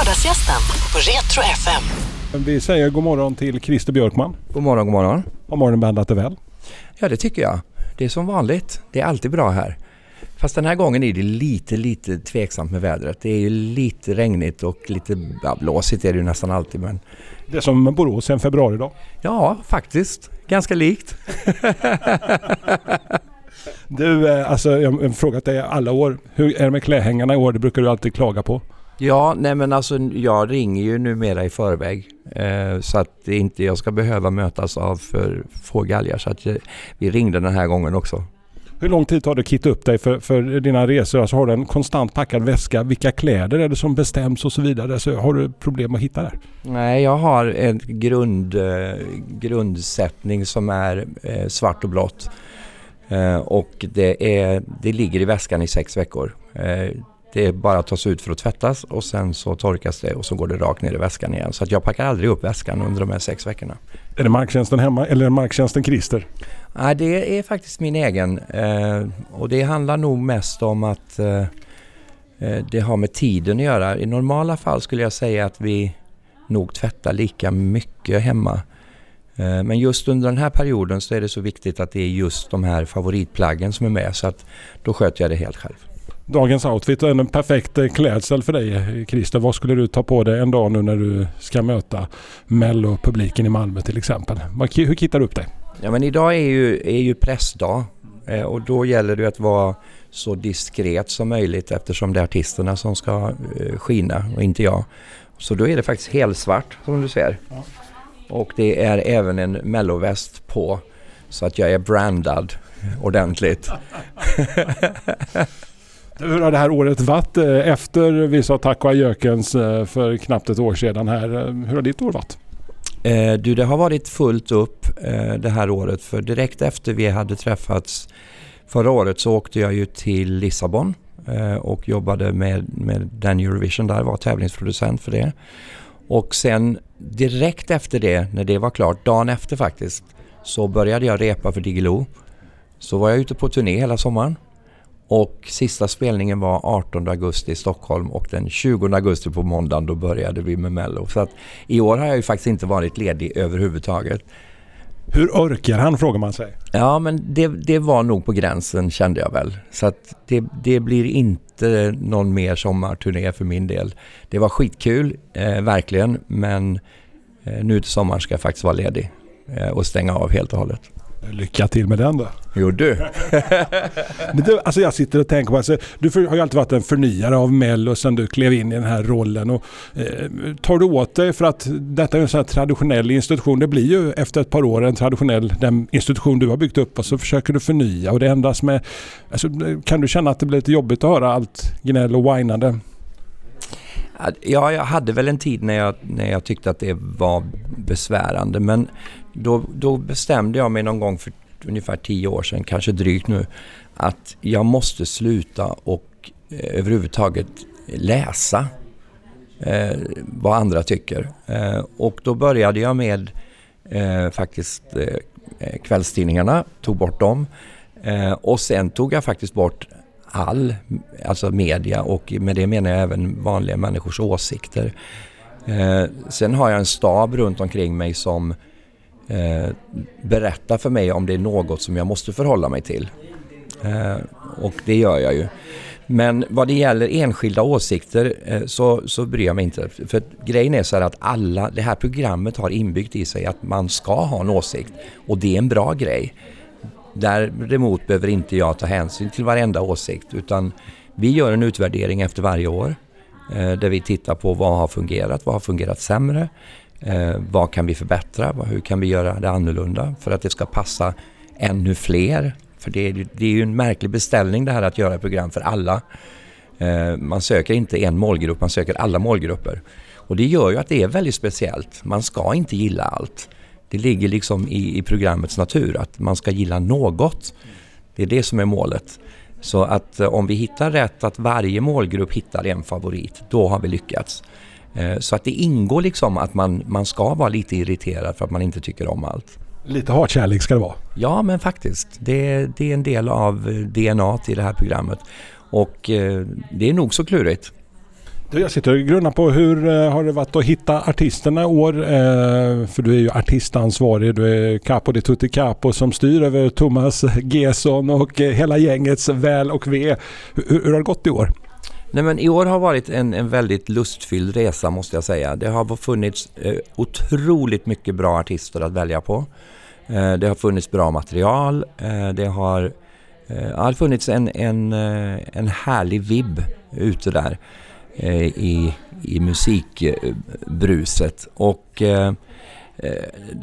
Lördagsgästen på Retro FM. Vi säger god morgon till Christer Björkman. God morgon, god morgon. Har morgonen behandlat dig väl? Ja, det tycker jag. Det är som vanligt. Det är alltid bra här. Fast den här gången är det lite, lite tveksamt med vädret. Det är ju lite regnigt och lite ja, blåsigt är det ju nästan alltid. Men Det är som Borås en februaridag. ja, faktiskt. Ganska likt. Du, eh, alltså jag har frågat dig alla år. Hur är det med klädhängarna i år? Det brukar du alltid klaga på. Ja, nej men alltså jag ringer ju numera i förväg. Eh, så att det inte jag ska behöva mötas av för få galgar. Så att eh, vi ringde den här gången också. Hur lång tid tar det att kitta upp dig för, för dina resor? Alltså har du en konstant packad väska? Vilka kläder är det som bestäms och så vidare? Så har du problem att hitta där? Nej, jag har en grund, eh, grundsättning som är eh, svart och blått. Eh, och det, är, det ligger i väskan i sex veckor. Det är bara att tas ut för att tvättas och sen så torkas det och så går det rakt ner i väskan igen. Så att jag packar aldrig upp väskan under de här sex veckorna. Är det marktjänsten hemma eller är det marktjänsten Christer? Nej, det är faktiskt min egen. Eh, och det handlar nog mest om att eh, eh, det har med tiden att göra. I normala fall skulle jag säga att vi nog tvättar lika mycket hemma. Men just under den här perioden så är det så viktigt att det är just de här favoritplaggen som är med. Så att då sköter jag det helt själv. Dagens outfit är en perfekt eh, klädsel för dig eh, Christer. Vad skulle du ta på dig en dag nu när du ska möta Mello-publiken i Malmö till exempel? Hur kittar du upp dig? Ja men idag är ju, är ju pressdag eh, och då gäller det att vara så diskret som möjligt eftersom det är artisterna som ska skina och inte jag. Så då är det faktiskt helsvart som du ser. Och det är även en melloväst på så att jag är brandad ordentligt. Hur har det här året varit eh, efter vi sa tack och adjökens eh, för knappt ett år sedan här? Eh, hur har ditt år varit? Eh, du, det har varit fullt upp eh, det här året för direkt efter vi hade träffats förra året så åkte jag ju till Lissabon eh, och jobbade med, med den Eurovision där, var tävlingsproducent för det. Och sen direkt efter det, när det var klart, dagen efter faktiskt, så började jag repa för Diggiloo. Så var jag ute på turné hela sommaren. Och sista spelningen var 18 augusti i Stockholm och den 20 augusti på måndagen då började vi med Mello. Så att i år har jag ju faktiskt inte varit ledig överhuvudtaget. Hur orkar han frågar man sig. Ja men det, det var nog på gränsen kände jag väl. Så att det, det blir inte någon mer sommarturné för min del. Det var skitkul, eh, verkligen, men eh, nu till sommaren ska jag faktiskt vara ledig eh, och stänga av helt och hållet. Lycka till med den då. Jo du. Men du, alltså jag sitter och tänker på, alltså, du har ju alltid varit en förnyare av Mello sen du klev in i den här rollen. Och, eh, tar du åt dig för att detta är en sån här traditionell institution. Det blir ju efter ett par år en traditionell den institution du har byggt upp och så försöker du förnya och det ändras med... Alltså, kan du känna att det blir lite jobbigt att höra allt gnäll och whinande? Ja, jag hade väl en tid när jag, när jag tyckte att det var besvärande men då, då bestämde jag mig någon gång för ungefär tio år sedan, kanske drygt nu, att jag måste sluta och eh, överhuvudtaget läsa eh, vad andra tycker. Eh, och då började jag med eh, faktiskt eh, eh kvällstidningarna, tog bort dem. Eh, och sen tog jag faktiskt bort all, alltså media och med det menar jag även vanliga människors åsikter. Eh, sen har jag en stab runt omkring mig som eh, berättar för mig om det är något som jag måste förhålla mig till. Eh, och det gör jag ju. Men vad det gäller enskilda åsikter eh, så, så bryr jag mig inte. För grejen är så här att alla, det här programmet har inbyggt i sig att man ska ha en åsikt. Och det är en bra grej. Däremot behöver inte jag ta hänsyn till varenda åsikt utan vi gör en utvärdering efter varje år eh, där vi tittar på vad har fungerat, vad har fungerat sämre, eh, vad kan vi förbättra, hur kan vi göra det annorlunda för att det ska passa ännu fler. För det är, ju- det är ju en märklig beställning det här att göra program för alla. Eh, man söker inte en målgrupp, man söker alla målgrupper. Och det gör ju att det är väldigt speciellt. Man ska inte gilla allt. Det ligger liksom i, i programmets natur att man ska gilla något. Det är det som är målet. Så att eh, om vi hittar rätt, att varje målgrupp hittar en favorit, då har vi lyckats. Eh, Så att det ingår liksom att man, man ska vara lite irriterad för att man inte tycker om allt. Lite hatkärlek ska det vara. Ja, men faktiskt. Det, det är en del av eh, DNA i det här programmet. Och eh, det är nog så klurigt. Jag sitter och grunnar på hur eh, har det varit att hitta artisterna i år? Eh, för du är ju artistansvarig. Du är Capo di Tutti Capo som styr över Thomas Gesson och hela gängets väl och ve. Hur, hur har det gått i år? Nej, men I år har varit en, en väldigt lustfylld resa måste jag säga. Det har funnits eh, otroligt mycket bra artister att välja på. Eh, det har funnits bra material. Eh, det har, eh, funnits en, en, eh, en härlig vibb ute där. Eh, i, i musikbruset. Och eh, Eh,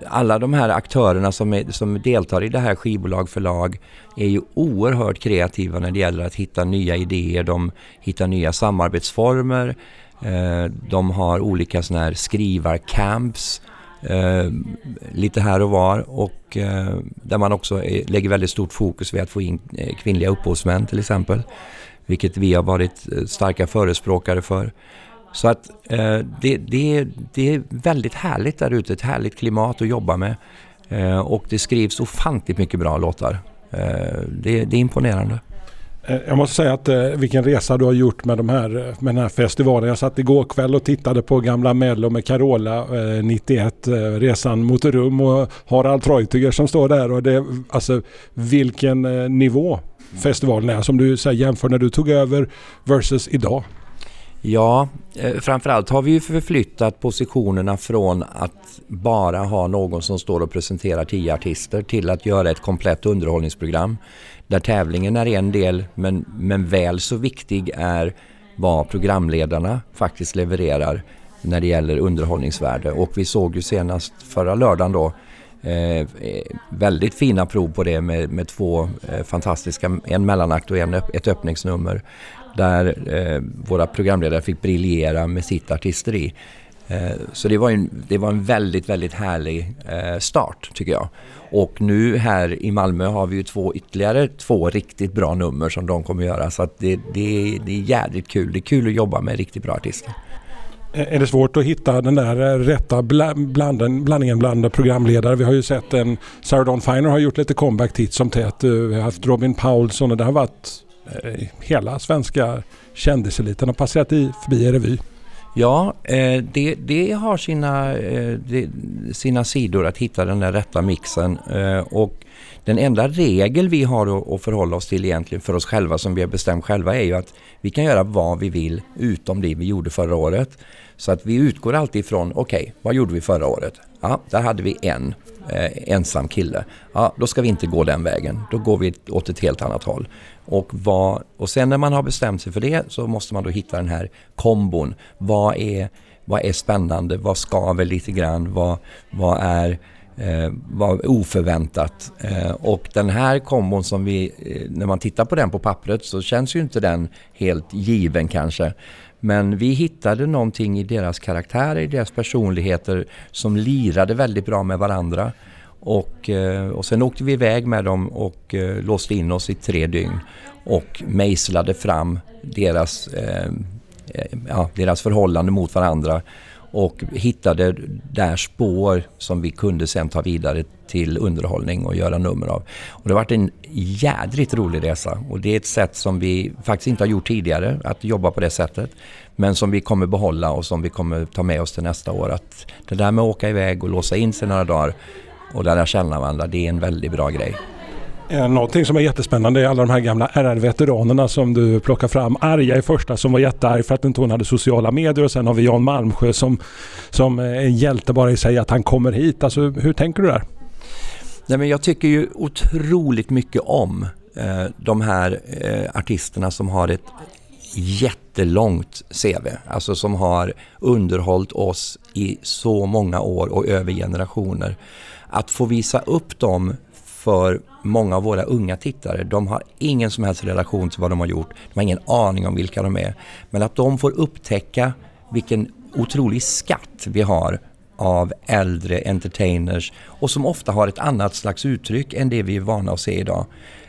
alla de här aktörerna som, är, som deltar i det här skivbolag förlag är ju oerhört kreativa när det gäller att hitta nya idéer. De hittar nya samarbetsformer. Eh, de har olika sådana här skrivarcamps eh, lite här och var och där man också lägger väldigt stort fokus vid att få in kvinnliga upphovsmän till exempel vilket vi har varit starka förespråkare för. Så att eh, det, det, det är väldigt härligt där ute, ett härligt klimat att jobba med. Eh, och det skrivs ofantligt mycket bra låtar. Eh, det, det, är imponerande. Eh, jag måste säga att eh, vilken resa du har gjort med, de här, eh, med den här festivalen. Jag satt igår kväll och tittade på gamla Mello med Carola eh, 91, Resan mot rum och Harald Treutiger som står där. Och det, alltså, vilken nivå festivalen är som du här, jämför när du tog över versus idag? Ja, eh, framförallt har vi ju förflyttat positionerna från att bara ha någon som står och presenterar tio artister till att göra ett komplett underhållningsprogram. Där tävlingen är en del men, men väl så viktig är vad programledarna faktiskt levererar när det gäller underhållningsvärde. Och vi såg ju senast förra lördagen då Eh, eh väldigt fina prov på det med, med två eh, fantastiska, en mellanakt och en, ett öppningsnummer. Där eh, våra programledare fick briljera med sitt artisteri. Eh, så det var, en, det var en väldigt, väldigt härlig eh, start tycker jag. Och nu här i Malmö har vi ju två, ytterligare två riktigt bra nummer som de kommer göra. Så att det, det, det är jädrigt kul. Det är kul att jobba med riktigt bra artister. Är det svårt att hitta den där eh, rätta blanden, blandningen bland programledare? Vi har ju sett en Sarah Dawn Finer har gjort lite comeback titt som tätt. Vi har haft Robin Paulsson och det har varit Eh, hela svenska kändiseliten har passerat i, förbi i revy. Ja, eh, det, det har sina, eh, det, sina sidor att hitta den där rätta mixen. Och den enda regel vi har att förhålla oss till egentligen för oss själva som vi har bestämt själva är ju att vi kan göra vad vi vill utom det vi gjorde förra året. Så att vi utgår alltid ifrån, okej, okay, vad gjorde vi förra året? Ja, där hade vi en eh, ensam kille. Ja, då ska vi inte gå den vägen. Då går vi åt ett helt annat håll. Och, vad, och sen när man har bestämt sig för det så måste man då hitta den här kombon. Vad är, vad är spännande? Vad skaver lite grann? Vad, vad är eh, var oförväntat. Eh, och den här kombon som vi, eh, när man tittar på den på pappret så känns ju inte den helt given kanske. Men vi hittade någonting i deras karaktärer, i deras personligheter som lirade väldigt bra med varandra. Och, eh, och sen åkte vi iväg med dem och eh, låste in oss i tre dygn och mejslade fram deras, eh, ja, deras förhållande mot varandra och hittade där spår som vi kunde sen ta vidare till underhållning och göra nummer av. Och det har varit en jädrigt rolig resa och det är ett sätt som vi faktiskt inte har gjort tidigare, att jobba på det sättet. Men som vi kommer behålla och som vi kommer ta med oss till nästa år. Att det där med att åka iväg och låsa in sig några dagar och lära känna varandra, det är en väldigt bra grej. Eh, någonting som är jättespännande är alla de här gamla RR-veteranerna som du plockar fram. Arja är första som var jättearg för att inte hon hade sociala medier och sen har vi Jan Malmsjö som, som är en hjälte bara i sig att han kommer hit. Alltså, hur tänker du där? Nej, men jag tycker ju otroligt mycket om eh, de här eh, artisterna som har ett jättelångt CV. Alltså som har underhållit oss i så många år och över generationer. Att få visa upp dem för många av våra unga tittare. De har ingen som helst relation till vad de har gjort. De har ingen aning om vilka de är. Men att de får upptäcka vilken otrolig skatt vi har av äldre entertainers och som ofta har ett annat slags uttryck än det vi är vana att se idag.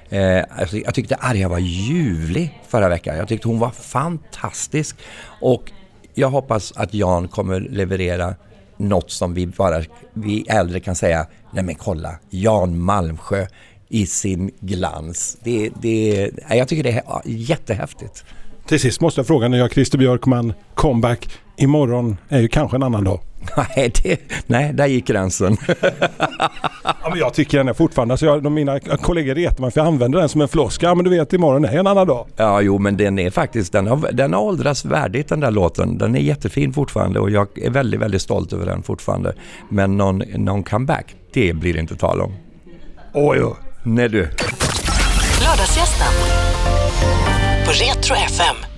Eh, alltså, jag tyckte Arja var ljuvlig förra veckan. Jag tyckte hon var fantastisk. Och jag hoppas att Jan kommer leverera något som vi bara, vi äldre kan säga, nej men kolla, Jan Malmsjö i sin glans. Det, det, jag tycker det är jättehäftigt. Till sist måste jag fråga, när jag Christer Björkman comeback imorgon är ju kanske en annan dag. Nej, det, nej där gick gränsen. Ja, men jag tycker den är fortfarande, alltså jag, de, mina kollegor retar mig för jag använder den som en floskel. Ja men du vet imorgon är en annan dag. Ja, jo, men den är faktiskt, den har, den har åldrats värdigt den där låten. Den är jättefin fortfarande och jag är väldigt, väldigt stolt över den fortfarande. Men någon, någon comeback, det blir det inte tal om. Oj, oj. Nej du. Lördagsgästen på Retro FM.